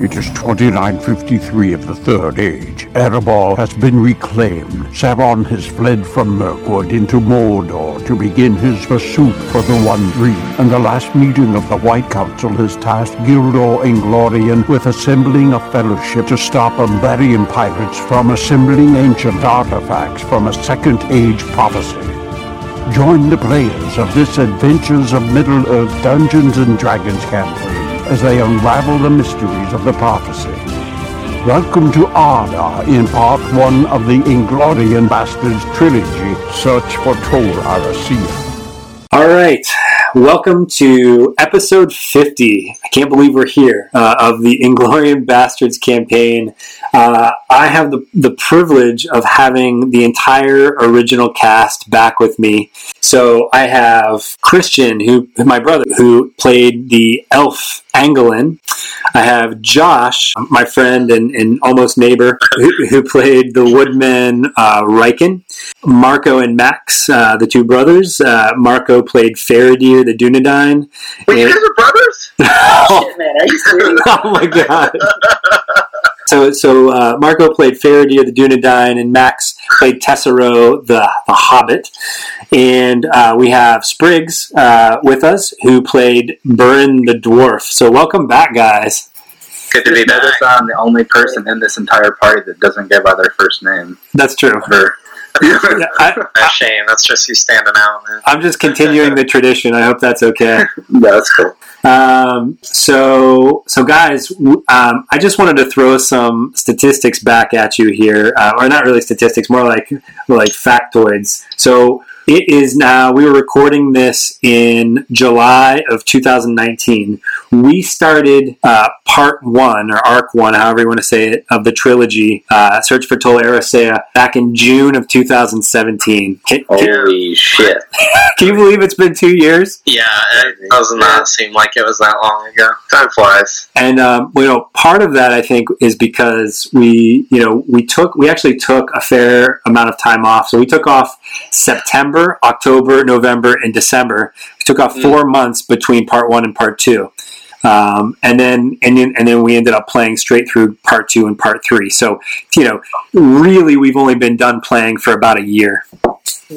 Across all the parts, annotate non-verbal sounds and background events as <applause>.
It is 2953 of the Third Age. Erebor has been reclaimed. Sauron has fled from Mirkwood into Mordor to begin his pursuit for the One Ring. And the last meeting of the White Council has tasked Gildor Inglorian with assembling a fellowship to stop Umbarian pirates from assembling ancient artifacts from a Second Age prophecy. Join the players of this Adventures of Middle-earth Dungeons and Dragons campaign as they unravel the mysteries of the prophecy. Welcome to Arda in part one of the Inglorian Bastards trilogy, Search for Tol Eressëa. All right, welcome to episode 50. I can't believe we're here uh, of the Inglorian Bastards campaign. Uh, I have the, the privilege of having the entire original cast back with me. So I have Christian, who my brother, who played the elf Angelin. I have Josh, my friend and, and almost neighbor, who, who, played the woodman uh, Riken. Marco and Max, uh, the two brothers. Uh, Marco played Faradir the Dunedain. Wait, you guys are brothers? <laughs> oh, <laughs> oh my god. <laughs> So, so uh, Marco played Faradir the Dunedain, and Max played Tessero the, the Hobbit. And uh, we have Spriggs uh, with us, who played Burin the Dwarf. So, welcome back, guys. Good to be back. I'm the only person in this entire party that doesn't give out their first name. That's true. <laughs> For, I, <laughs> a shame. That's just you standing out, man. I'm just continuing the tradition. I hope that's okay. <laughs> yeah, that's cool. Um, so, so guys, um, I just wanted to throw some statistics back at you here, uh, or not really statistics, more like like factoids. So, it is now, we were recording this in July of 2019. We started uh, part one, or arc one, however you want to say it, of the trilogy, uh, Search for Tol Eressëa, back in June of 2017. Can, Holy shit. <laughs> can you believe it's been two years? Yeah, it does not seem like it was that long ago. Time flies. And, um, you know, part of that, I think, is because we, you know, we took, we actually took a fair amount of time off. So we took off September October, November, and December. We took off four mm. months between part one and part two. Um, and then and then and then we ended up playing straight through part two and part three. So you know, really, we've only been done playing for about a year.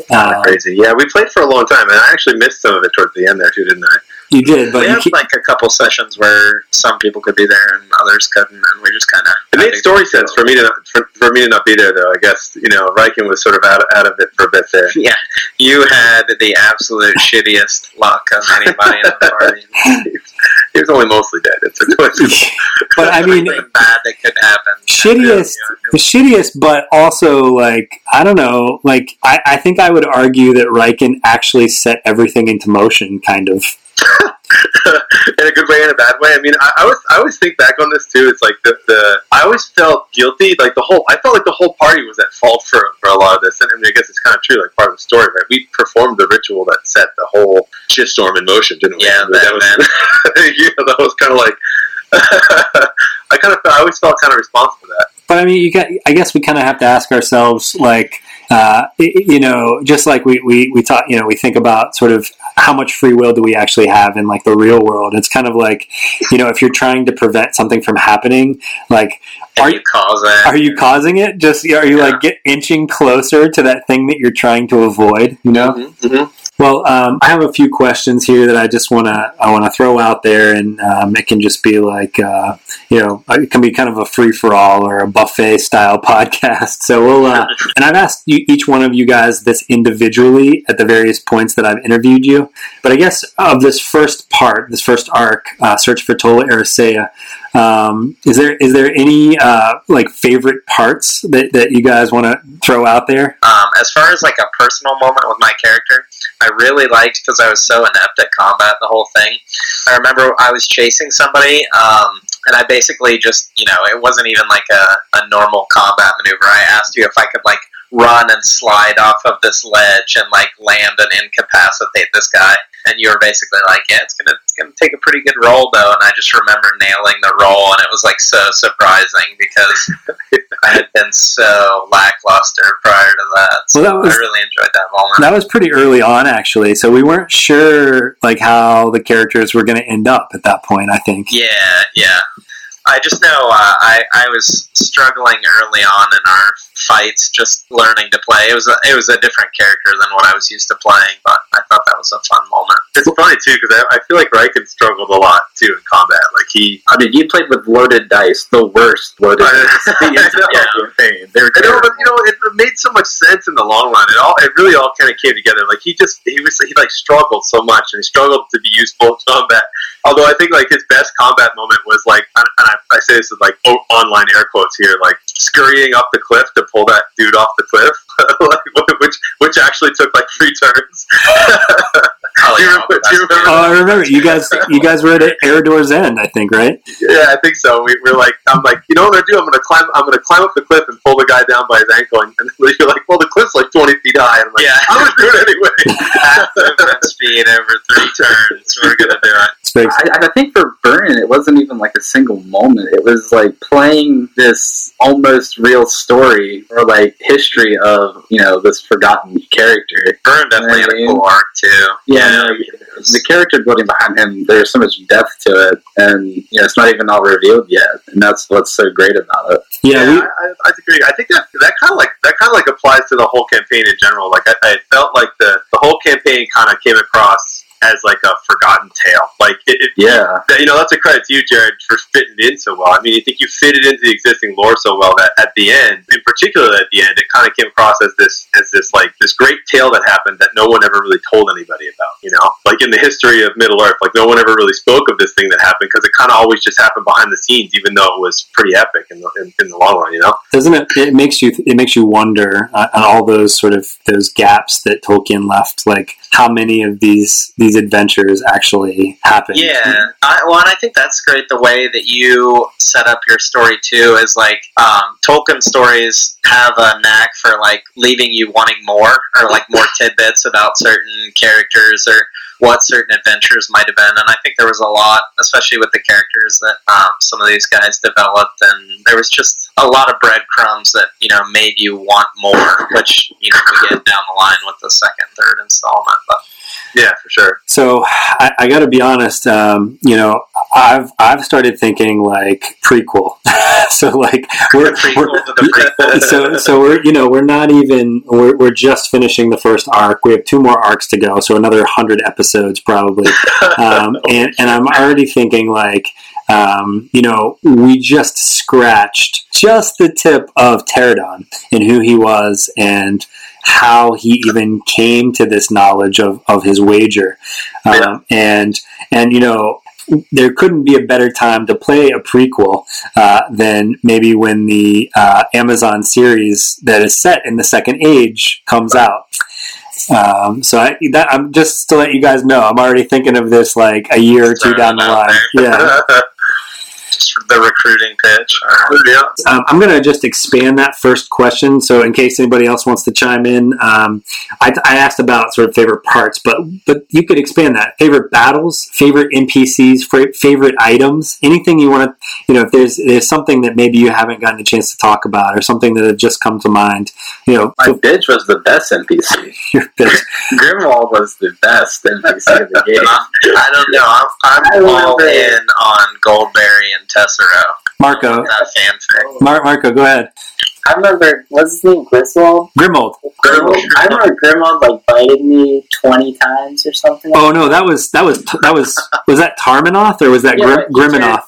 Uh, crazy, yeah. We played for a long time, and I actually missed some of it towards the end there too, didn't I? You did, but we had like a couple sessions where some people could be there and others couldn't, and we just kind of. It made story sense for me to for, for, me to not be there, though. I guess you know Riken was sort of out out of it for a bit there. <laughs> Yeah, you had the absolute <laughs> shittiest luck of anybody in the party. <laughs> he was only mostly dead. It's a question. but I mean, bad that could happen. Shittiest, you know, shittiest, but also like I don't know. Like I, I think I would argue that Riken actually set everything into motion, kind of. <laughs> in a good way and a bad way. I mean, I, I always I always think back on this too. It's like the, the I always felt guilty. Like the whole I felt like the whole party was at fault for for a lot of this. And I mean, I guess it's kind of true. Like part of the story, right? We performed the ritual that set the whole shitstorm in motion, didn't we? Yeah, that, was, <laughs> yeah, that was kind of like <laughs> I kind of I always felt kind of responsible for that. But I mean, you got. I guess we kind of have to ask ourselves, like, uh, you know, just like we we we talk, you know, we think about sort of how much free will do we actually have in like the real world? It's kind of like, you know, if you're trying to prevent something from happening, like, are you causing? Are you causing it? Just are you yeah. like get inching closer to that thing that you're trying to avoid? You know. Mm-hmm, mm-hmm. Well, um, I have a few questions here that I just want to I want to throw out there, and um, it can just be like uh, you know it can be kind of a free for all or a buffet style <laughs> podcast. So we'll uh, <laughs> and I've asked you, each one of you guys this individually at the various points that I've interviewed you, but I guess of this first part, this first arc, uh, search for Tol Eressëa, um, is there is there any uh, like favorite parts that, that you guys want to throw out there? Um, as far as like a personal moment with my character, I really liked because I was so inept at combat the whole thing. I remember I was chasing somebody, um, and I basically just you know it wasn't even like a, a normal combat maneuver. I asked you if I could like run and slide off of this ledge and like land and incapacitate this guy. And you were basically like, yeah, it's gonna it's gonna take a pretty good roll though. And I just remember nailing the roll, and it was like so surprising because <laughs> I had been so lackluster prior to that. So well, that was, I really enjoyed that moment. That was pretty early on, actually. So we weren't sure like how the characters were going to end up at that point. I think. Yeah, yeah. I just know uh, I I was struggling early on in our fights, just learning to play. It was a, it was a different character than what I was used to playing, but I thought that was a fun moment. It's funny too because I, I feel like Riken struggled a lot too in combat. Like he, I mean, you played with loaded dice, the worst loaded <laughs> dice. I. Yeah, campaign. They were I know, but you know, it made so much sense in the long run. It all, it really all kind of came together. Like he just, he was, he like struggled so much, and he struggled to be useful in combat. Although I think like his best combat moment was like, and I, I say this with like online air quotes here, like scurrying up the cliff to pull that dude off the cliff, <laughs> like, which which actually took like three turns. <laughs> Oh, do, you yeah, remember, you remember? Oh, I remember you guys. You guys were at Air Doors End, I think, right? Yeah, I think so. We, we're like, I'm like, you know what I'm gonna do? I'm gonna climb. I'm gonna climb up the cliff and pull the guy down by his ankle. And, and <laughs> you're like, well, the cliff's like 20 feet high. And I'm like, Yeah. I'm gonna do it anyway. half movement speed over three turns. We're gonna do it. I, I think for Vernon, it wasn't even like a single moment. It was like playing this almost real story or like history of you know this forgotten character. Vern definitely had a cool arc too. Yeah, the character building behind him, there's so much depth to it, and you know it's not even all revealed yet, and that's what's so great about it. Yeah, Yeah, we, I, I, I agree. I think that that kind of like that kind of like applies to the whole campaign in general. Like I, I felt like the the whole campaign kind of came across as like a forgotten tale. Like it, it Yeah, you know that's a credit to you, Jared, for fitting it in so well. I mean, you think you fitted into the existing lore so well that at the end, in particular at the end, it kind of came across as this as this like this great tale that happened that no one ever really told anybody about. You know, like in the history of Middle Earth, like no one ever really spoke of this thing that happened because it kind of always just happened behind the scenes, even though it was pretty epic in the in, in the long run. You know. doesn't it? It makes you. It makes you wonder uh, on all those sort of those gaps that Tolkien left. Like how many of these these adventures actually happen. Yeah, I, well, and I think that's great. The way that you set up your story too is like um, Tolkien stories have a knack for like leaving you wanting more or like more <laughs> tidbits about certain characters or what certain adventures might have been. And I think there was a lot, especially with the characters that um, some of these guys developed, and there was just a lot of breadcrumbs that you know made you want more, which you know we get down the line with the second, third installment. But Yeah, for sure. So I, I got to be honest. Um, you know, I've I've started thinking like prequel. <laughs> so like we're, we're to the prequel. <laughs> so so we're you know we're not even we're, we're just finishing the first arc. We have two more arcs to go, so another hundred episodes probably. <laughs> Um, and and I'm already thinking like. Um, you know, we just scratched just the tip of Pterodon and who he was and how he even came to this knowledge of, of his wager. Um. And, and, you know, there couldn't be a better time to play a prequel uh, than maybe when the uh, Amazon series that is set in the Second Age comes out. Um, so I, that, I'm just to let you guys know, I'm already thinking of this like a year or two down the line. <laughs> Yeah. Just the recruiting pitch. yeah. Um, I'm going to just expand that first question. So, in case anybody else wants to chime in, um, I, I asked about sort of favorite parts, but but you could expand that. Favorite battles, favorite NPCs, favorite items, anything you want to, you know, if there's there's something that maybe you haven't gotten a chance to talk about, or something that had just come to mind, you know, my bitch was the best NPC. <laughs> your bitch. Grimwald was the best NPC of the <laughs> game. I don't know. I'm, I'm all in on Goldberry and Tessero. Marco, Mar- Marco, go ahead. I remember, what's his name? Griswold? Grimold. Grimwald. I remember Grimwald like bited me 20 times or something. Oh no, that was that was that was was that Tarmanoth or was that Yeah, Grim- he turned- Griminoth?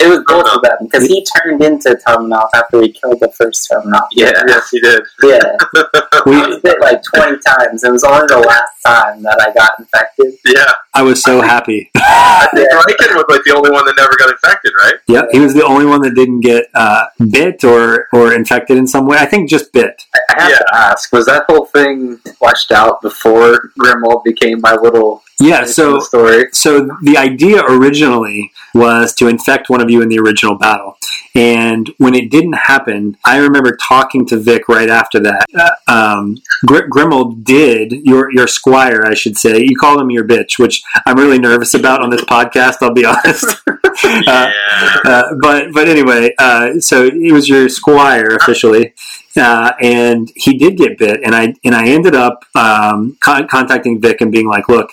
It was both of them because he turned into Tarmanoth after he killed the first Tarmanoth. Yeah. Yes, he did. Yeah. <laughs> We, I was bit like 20 times. It was only the last time that I got infected. Yeah, I was so happy. <laughs> I think Riken was like the only one that never got infected, right? Yeah, he was the only one that didn't get uh, bit or, or infected in some way. I think just bit. I have Yeah. to ask, was that whole thing fleshed out before Grimwald became my little Yeah, so the so the idea originally was to infect one of you in the original battle, and when it didn't happen, I remember talking to Vic right after that. Uh, um, Gr- Grimold did your your squire, I should say. You call him your bitch, which I'm really nervous about on this podcast. I'll be <laughs> honest. <laughs> Uh, Yeah. uh, but but anyway, uh, so he was your squire officially, uh, and he did get bit, and I and I ended up um, con- contacting Vic and being like, look.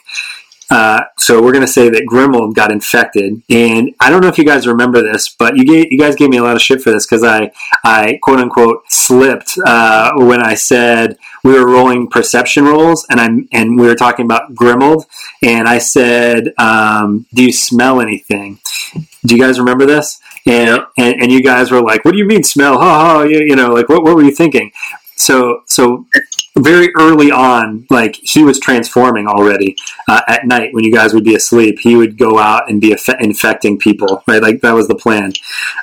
Uh, so we're going to say that Grimold got infected, and I don't know if you guys remember this, but you gave, you guys gave me a lot of shit for this because I I quote unquote slipped uh, when I said we were rolling perception rolls, and I'm and we were talking about Grimold, and I said, um, "Do you smell anything?" Do you guys remember this? And, and and you guys were like, "What do you mean smell?" Ha ha! You, you know, like what what were you thinking? So so very early on, like he was transforming already uh, at night when you guys would be asleep. He would go out and be infe- infecting people, right? Like that was the plan.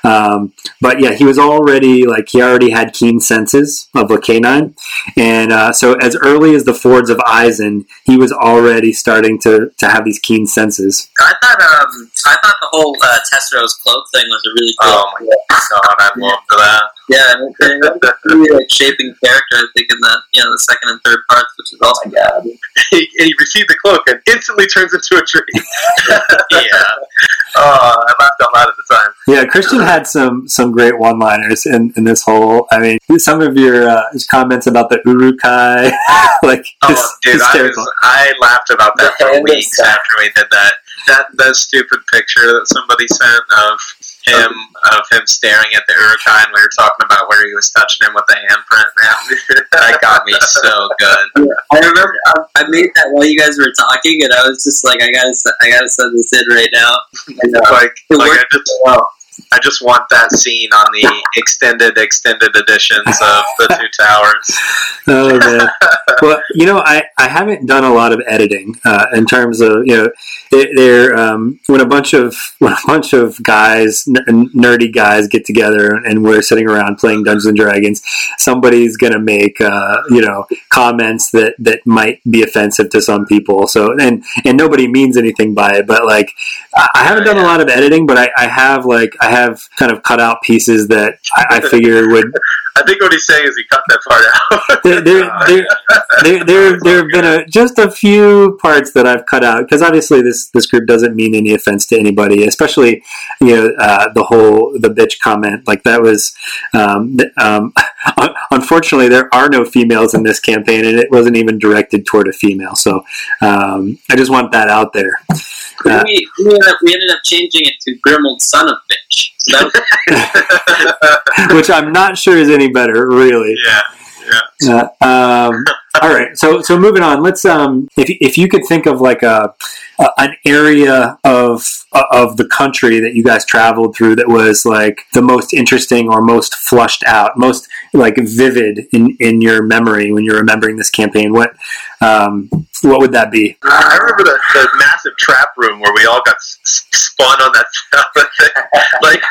Um, but yeah, he was already like he already had keen senses of a canine, and uh, so as early as the Fords of Isen, he was already starting to to have these keen senses. I thought um I thought the whole uh, Tessero's cloak thing was a really cool. Oh my god, I'd love for that. Yeah, and it, it really like shaping character. I think in the you know the second and third parts, which is awesome. God. he, <laughs> he received the cloak and instantly turns into a tree. <laughs> Yeah. Oh, I laughed out loud at the time. Yeah, Christian had some some great one liners in, in this whole. I mean, some of your uh, his comments about the Uruk-hai, <laughs> like Oh, his- dude, I, was, I laughed about that The for weeks after we did that. That that stupid picture that somebody sent of him of him staring at the Uruk-hai, and we were talking about where he was touching him with the handprint. Man, <laughs> that got me so good. I remember I, I made that while you guys were talking, and I was just like, I gotta I gotta send this in right now. And, <laughs> uh, Like, it like I just well. I just want that scene on the extended extended editions of the Two Towers. <laughs> Oh man. well, you know, I, I haven't done a lot of editing uh, in terms of you know, they're, they're um, when a bunch of <laughs> when a bunch of guys, n- nerdy guys, get together and we're sitting around playing Dungeons and Dragons. Somebody's gonna make uh, you know comments that that might be offensive to some people. So and and nobody means anything by it, but like I I haven't done a lot of editing, but I, I have like I have kind of cut out pieces that I, I figure would <laughs> I think what he's saying is he cut that part out. <laughs> there, there, there, there, there, there have been a, just a few parts that I've cut out because obviously this this group doesn't mean any offense to anybody, especially you know uh, the whole the bitch comment like that was. Um, um, <laughs> unfortunately, there are no females in this campaign, and it wasn't even directed toward a female. So um, I just want that out there. Uh, we, we, ended up, we ended up changing it to Grimold, son of bitch. So was, <laughs> which I'm not sure is any better, really. yeah. Uh, um, <laughs> all right, so so moving on. Let's um, if if you could think of like a, a an area of of the country that you guys traveled through that was like the most interesting or most flushed out, most like vivid in in your memory when you're remembering this campaign. What um, what would that be? I remember the, the massive trap room where we all got s- spun on that <laughs> thing. Like,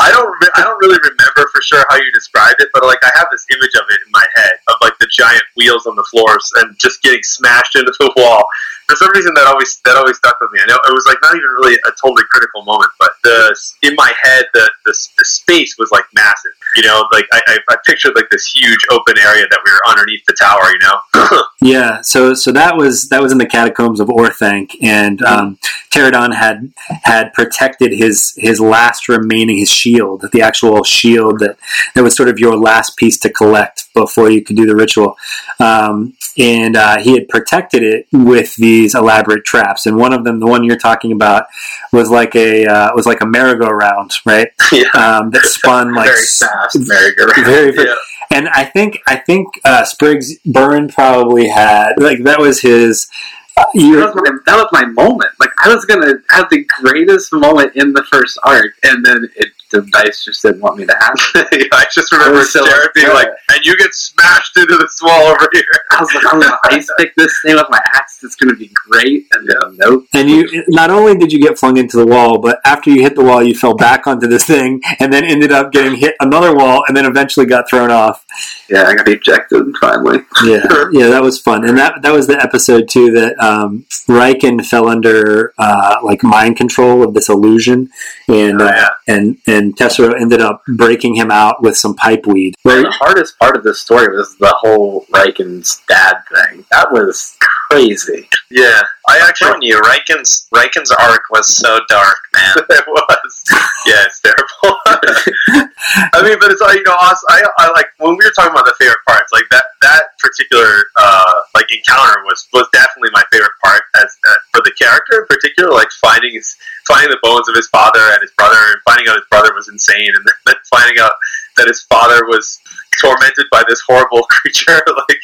I don't, re- I don't really remember for sure how you described it, but like I have this image of it in my head of like the giant wheels on the floors and just getting smashed into the <laughs> wall. For some reason, that always that always stuck with me. I know it was like not even really a totally critical moment, but the in my head the the, the space was like massive. You know, like I, I, I pictured like this huge open area that we were underneath the tower. You know. <clears throat> Yeah, so so that was that was in the catacombs of Orthanc, and um, Pterodon had had protected his his last remaining his shield, the actual shield that that was sort of your last piece to collect before you could do the ritual, um, and uh, he had protected it with these elaborate traps, and one of them, the one you're talking about, was like a uh, was like a merry-go-round, right? <laughs> yeah. Um, that spun like very fast merry-go-round. very, very Yeah. And I think I think uh, Spriggs Burin probably had like that was his. Uh, That was, my, that was my moment. Like I was gonna have the greatest moment in the first arc, and then it, the dice just didn't want me to have. <laughs> it. I just remember I so Jared being like, "And you get smashed into this wall over here." I was like, I'm gonna <laughs> ice pick this thing with my axe. It's gonna be great. And then uh, nope. and you not only did you get flung into the wall, but after you hit the wall, you fell back onto this thing, and then ended up getting hit another wall, and then eventually got thrown off. Yeah, I got ejected finally. Yeah, <laughs> yeah, that was fun, and that that was the episode too that um, Riken fell under uh, like mind control of this illusion, and Oh, uh, and and Tessero ended up breaking him out with some pipe weed. Well, the hardest part of this story was the whole Riken's dad thing. That was crazy. Yeah, I I'm actually telling you, Riken's Riken's arc was so dark, man. <laughs> it was. Yeah, it's terrible. <laughs> I I mean, but it's like you know, I, I like when we were talking about the favorite parts, like that that particular uh, like encounter was was definitely my favorite part as uh, for the character in particular, like finding his finding the bones of his father and his brother, and finding out his brother was insane, and then finding out that his father was tormented by this horrible <laughs> creature, like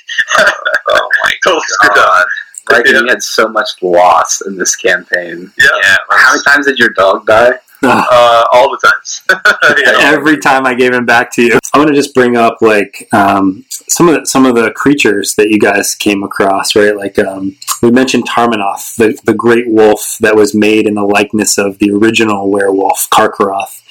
Oh my <laughs> totally. God. Like Yeah. you had so much loss in this campaign. Yeah, Yeah, it How many times did your dog die? <laughs> uh, all the times. <laughs> yeah. every time I gave him back to you. I want to just bring up like um, some of the, some of the creatures that you guys came across, right? Like um, we mentioned Tarmanoth, the the great wolf that was made in the likeness of the original werewolf Carcharoth.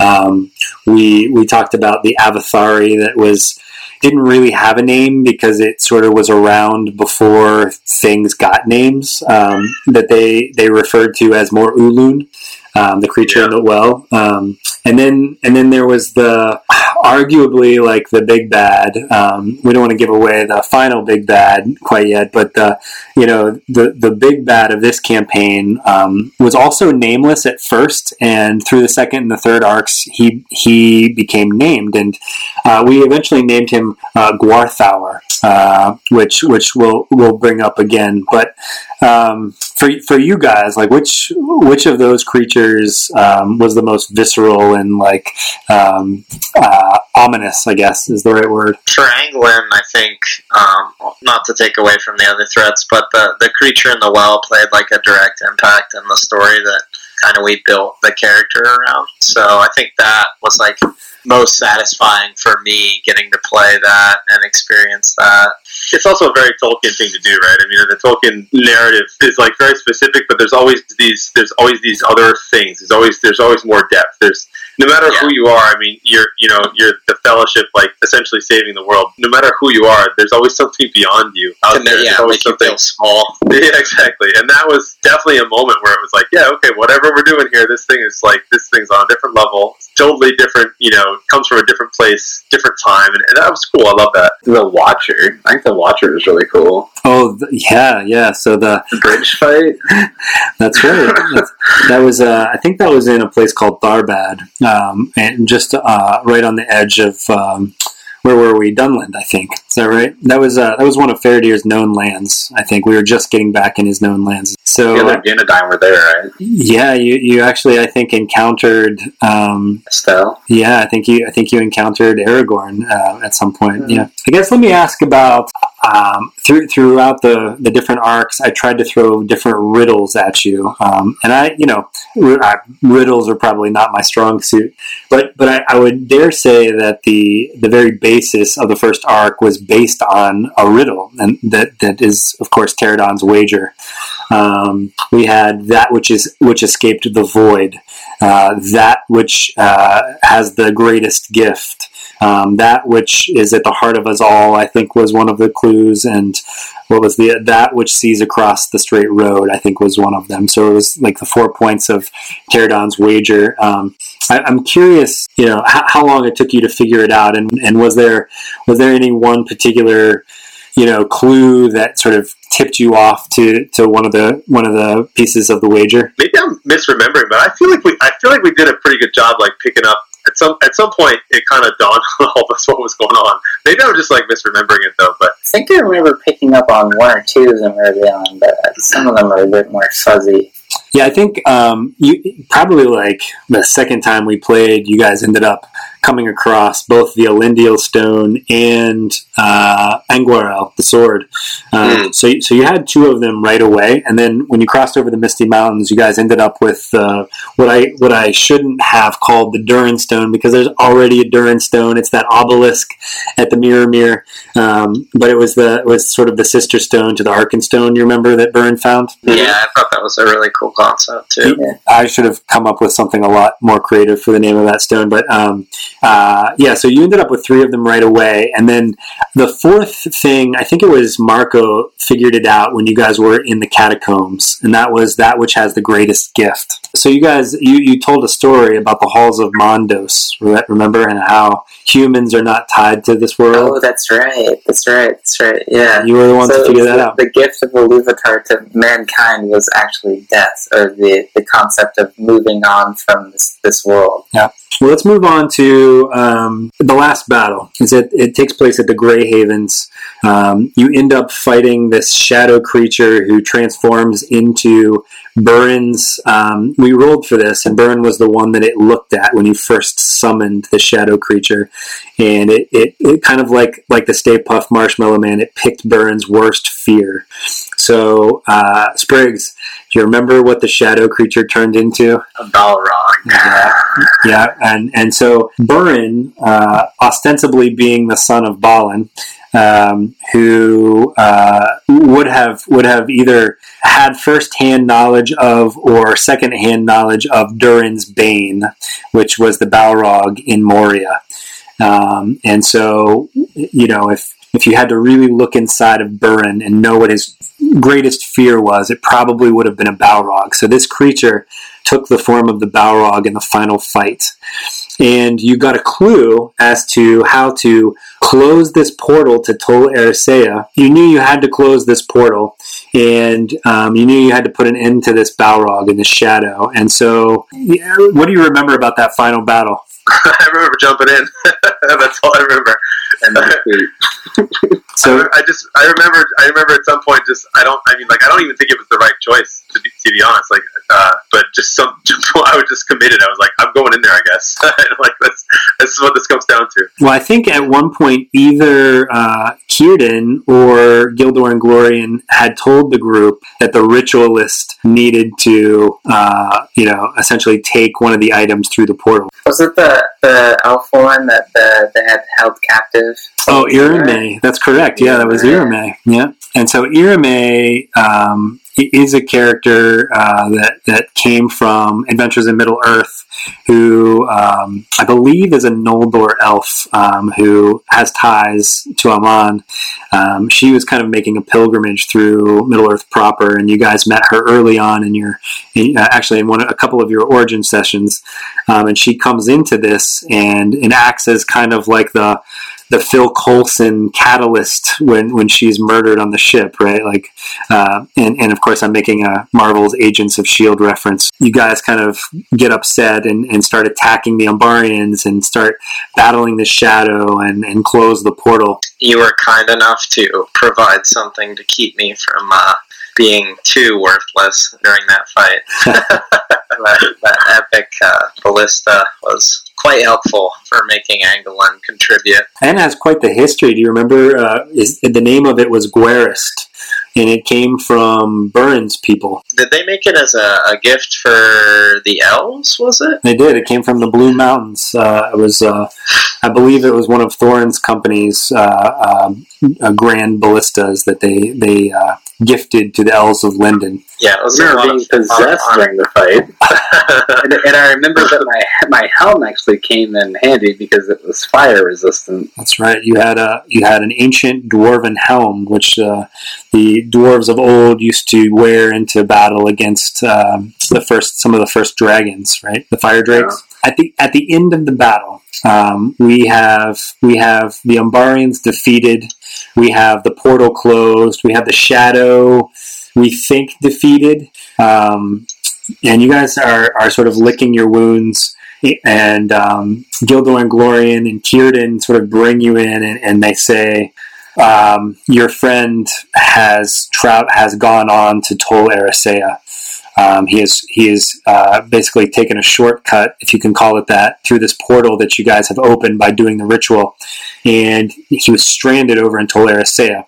Um, we we talked about the Avathari that was didn't really have a name because it sort of was around before things got names um, that they they referred to as more Ulun, um, the creature in the well. Um, and then and then there was the arguably like the big bad. Um, we don't want to give away the final big bad quite yet, but the you know the the big bad of this campaign um, was also nameless at first, and through the second and the third arcs, he he became named, and uh, we eventually named him uh, Gwarthour, uh, which which we'll we'll bring up again, but. Um, for, for you guys, like which which of those creatures um, was the most visceral and like um, uh, ominous? I guess is the right word. for Anglin, I think, um, not to take away from the other threats, but the, the creature in the well played like a direct impact in the story that kind of we built the character around. So I think that was like most satisfying for me getting to play that and experience that. it's also a very Tolkien thing to do, right? I mean, the Tolkien narrative is like very specific, but there's always these there's always these other things. There's always there's always more depth. There's no matter Yeah. who you are. I mean, you're you know you're the Fellowship, like essentially saving the world. No matter who you are, there's always something beyond you out make, there. yeah, There's always something. small. <laughs> Yeah, exactly. And that was definitely a moment where it was like, yeah, okay, whatever we're doing here, this thing is like this thing's on a different level, totally different. You know, comes from a different place, different time, and, and that was cool. I love that. The Watcher. I think the Watcher was really cool. Oh th- yeah, yeah. So the The bridge fight. <laughs> That's right. That's- that was, uh, I think that was in a place called Tharbad, um, and just uh, right on the edge of um, where were we? Dunland, I think. Is that right? That was uh, that was one of Faradir's known lands. I think we were just getting back in his known lands. So The other were there, right? yeah, you, you actually I think encountered. Um, Estel. yeah, I think you I think you encountered Aragorn uh, at some point. Yeah, I guess let me ask about um, through, throughout the the different arcs. I tried to throw different riddles at you, um, and I you know I, riddles are probably not my strong suit, but but I, I would dare say that the the very basis of the first arc was based on a riddle, and that that is of course Pterodon's wager. Um, we had that which is which escaped the void, uh, that which uh, has the greatest gift, um, that which is at the heart of us all. I think was one of the clues, and what was the that which sees across the straight road? I think was one of them. So it was like the four points of Pterodon's wager. Um, I, I'm curious, you know, how, how long it took you to figure it out, and, and was there was there any one particular you know clue that sort of tipped you off to, to one of the one of the pieces of the wager. Maybe I'm misremembering, but I feel like we I feel like we did a pretty good job, like picking up. At some at some point, it kind of dawned <laughs> on all of us what was going on. Maybe I'm just like misremembering it though. But I think I remember picking up on one or two of them early on, but some of them are a bit more fuzzy. Yeah, I think um, you probably like the second time we played, you guys ended up coming across both the Elendil stone and uh, Anguirel, the sword. Uh, So, so you had two of them right away, and then when you crossed over the Misty Mountains, you guys ended up with uh, what I what I shouldn't have called the Durin stone because there's already a Durin stone. It's that obelisk at the Mirrormere, um, but it was the it was sort of the sister stone to the Arkenstone. You remember that Burin found? Yeah, I thought that was a really cool concept too. I should have come up with something a lot more creative for the name of that stone. But um, uh, yeah, so you ended up with three of them right away. And then the fourth thing, I think it was Marco figured it out when you guys were in the catacombs. And that was that which has the greatest gift. So you guys, you, you told a story about the halls of Mandos, remember, and how humans are not tied to this world Oh, that's right. That's right. That's right. Yeah. You were the one to So figure the, that out. The gift of Iluvatar to mankind was actually death, or the, the concept of moving on from this, this world. Yeah well, let's move on to um, the last battle. Is it? It takes place at the Grey Havens. Um, you end up fighting this shadow creature who transforms into Burin's. Um, we rolled for this, and Burin was the one that it looked at when you first summoned the shadow creature, and it, it, it kind of like like the Stay Puft Marshmallow Man. It picked Burin's worst fear. So, uh, Spriggs, do you remember what the shadow creature turned into? A Balrog. Yeah, yeah, and and so Burin, uh, ostensibly being the son of Balin, um, who uh, would have would have either had first-hand knowledge of or second-hand knowledge of Durin's Bane, which was the Balrog in Moria, um, and so you know if if you had to really look inside of Burin and know what his greatest fear was, it probably would have been a Balrog. So this creature took the form of the Balrog in the final fight. And you got a clue as to how to close this portal to Tol Eressëa. You knew you had to close this portal, and um, you knew you had to put an end to this Balrog in the shadow. And so, yeah, what do you remember about that final battle? <laughs> I remember jumping in. <laughs> That's all I remember. And So, <laughs> I just I remember I remember at some point just I don't I mean like I don't even think it was the right choice to be, to be honest like uh, but just some <laughs> I was just committed I was like I'm going in there I guess <laughs> like that's this is what this comes down to well, I think at one point either uh, Círdan or Gildor Inglorian had told the group that the ritualist needed to, uh, you know, essentially take one of the items through the portal. Was it the, the elf one that the, they had held captive? Oh, Irame. That's correct. Yeah, that was Irame. Yeah. And so Irame um, i- is a character uh, that, that came from Adventures in Middle Earth, who um, I believe is a Noldor elf um, who has ties to Aman. Um, she was kind of making a pilgrimage through Middle Earth proper, and you guys met her early on in your, in, uh, actually in one, a couple of your origin sessions. Um, and she comes into this and, and acts as kind of like the the Phil Coulson catalyst when, when she's murdered on the ship, right? Like, uh, and, and of course, I'm making a Marvel's Agents of S.H.I.E.L.D. Reference. You guys kind of get upset and, and start attacking the Umbarians and start battling the shadow and, and close the portal. You were kind enough to provide something to keep me from uh, being too worthless during that fight. <laughs> that, that epic uh, ballista was quite helpful for making Angelin contribute. And has quite the history. Do you remember? Uh, is, the name of it was Guerist, and it came from Burin's people. Did they make it as a, a gift for the elves? Was it? They did. It came from the Blue Mountains. Uh, it was, uh, I believe, it was one of Thorin's company's uh, um, uh, grand ballistas that they they uh, gifted to the elves of Lindon. Yeah, it was I a remember being of, possessed during the fight, <laughs> and, and I remember that my my helm actually came in handy because it was fire resistant. That's right. You had a you had an ancient dwarven helm, which uh, the dwarves of old used to wear into battle against um, the first some of the first dragons, right? The fire drakes. At the at the end of the battle, um, we have we have the Umbarians defeated. We have the portal closed. We have the shadow. We think defeated. Um, and you guys are, are sort of licking your wounds and um, Gildor Inglorian and Círdan sort of bring you in and, and they say, um, your friend has trout has gone on to Tol Eressëa. Um, he is he is uh, basically taken a shortcut, if you can call it that, through this portal that you guys have opened by doing the ritual, and he was stranded over in Tol Eressëa.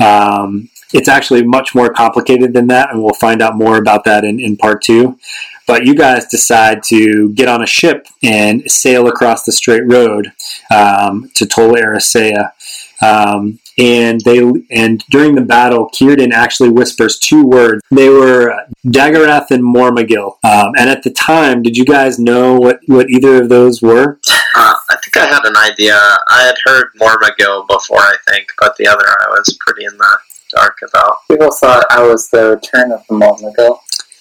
Um, it's actually much more complicated than that, and we'll find out more about that in, in part two. But you guys decide to get on a ship and sail across the straight road um, to Tol Eressëa. Um, and they and during the battle, Círdan actually whispers two words. They were uh, Daggerath and Mormegil. Um, and at the time, did you guys know what, what either of those were? Uh, I think I had an idea. I had heard Mormegil before, I think, but the other I was pretty in the dark about. People thought I was the return of the Molnago.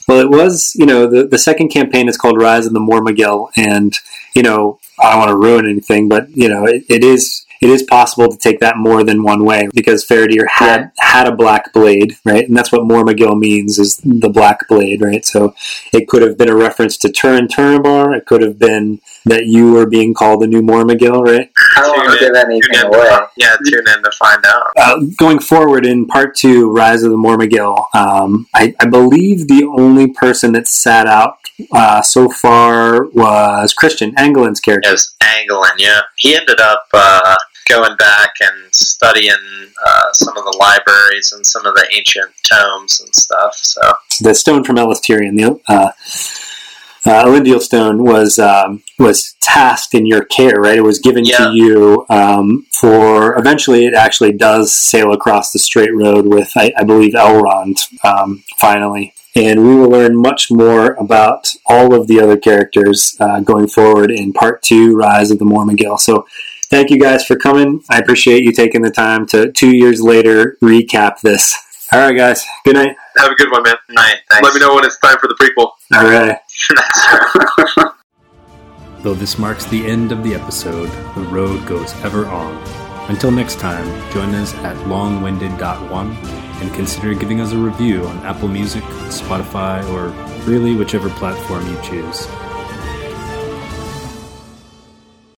Well, it was, you know, the, the second campaign is called Rise of the Mormegil, and, you know, I don't want to ruin anything, but, you know, it, it is it is possible to take that more than one way because Faradir had had a black blade, right? And that's what Mormegil means is the black blade, right? So it could have been a reference to Turin Turambar. It could have been that you were being called the new Mormegil, right? I don't want to Tune give anything tune away. To, yeah, tune in to find out. Uh, going forward in part two, Rise of the Mormegil, um, I, I believe the only person that sat out uh, so far was Christian Angelin's character. It was Anglin, yeah. He ended up uh, going back and studying uh, some of the libraries and some of the ancient tomes and stuff. So the stone from Elis Tyrion, the uh, uh, Elendil stone was um, was tasked in your care, right? It was given Yeah. to you um, for. Eventually, it actually does sail across the straight road with, I, I believe, Elrond. Um, finally, and we will learn much more about all of the other characters uh, going forward in part two, Rise of the Mormegil. So. Thank you guys for coming. I appreciate you taking the time to two years later recap this. All right, guys. Good night. Have a good one, man. night, thanks. Let me know when it's time for the prequel. All right. <laughs> Though this marks the end of the episode, the road goes ever on. Until next time, join us at longwinded.one and consider giving us a review on Apple Music, Spotify, or really whichever platform you choose.